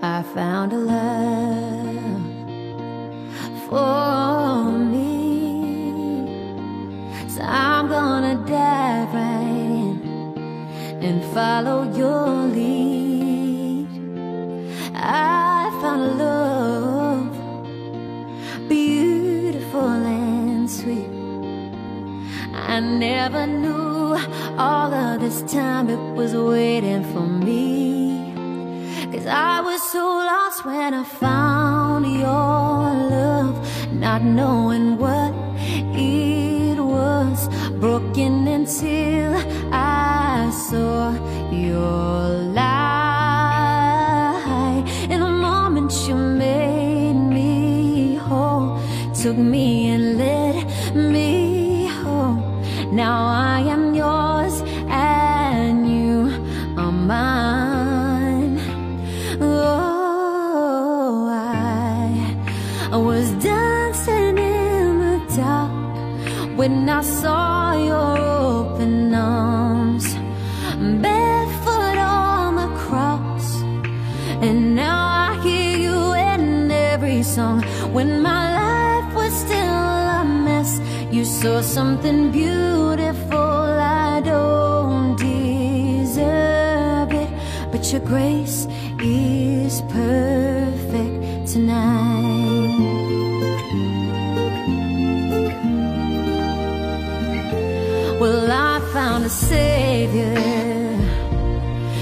I found a love for me. So I'm gonna dive right in and follow your lead. I found a love beautiful and sweet. I never knew all of this time it was waiting for me. Cause I was so lost when I found your love, not knowing what it was, broken until I saw your light. In a moment, you made me whole, took me and led me home. Now I am when I saw your open arms, barefoot on the cross. And now I hear you in every song. When my life was still a mess, you saw something beautiful. I don't deserve it, but your grace is perfect Well, I found a savior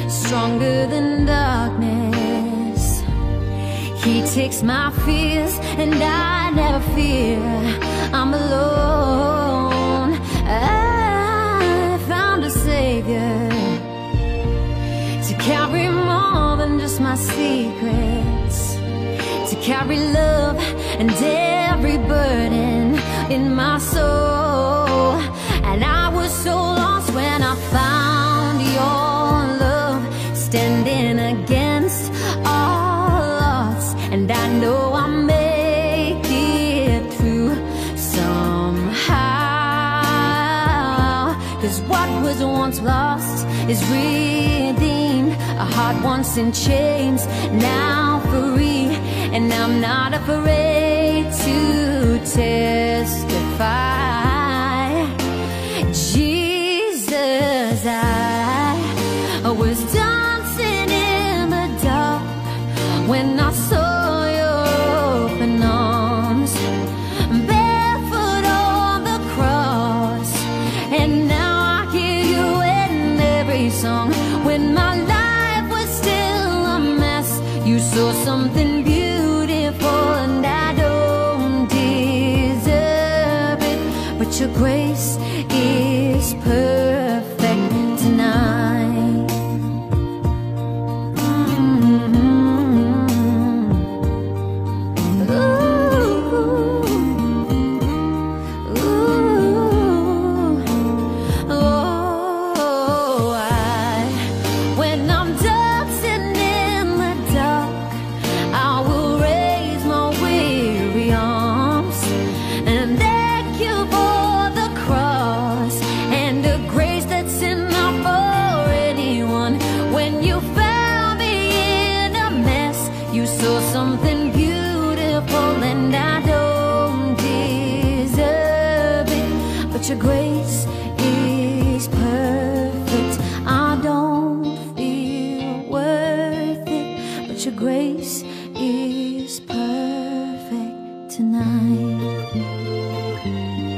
stronger than darkness. He takes my fears and I never fear. I'm alone. I found a savior to carry more than just my secrets, to carry love and every burden in my soul. Found your love standing against all odds. And I know I'll make it through somehow. Cause what was once lost is redeemed. A heart once in chains, now free. And I'm not afraid to saw something beautiful, and I don't deserve it, but your grace is perfect is perfect tonight.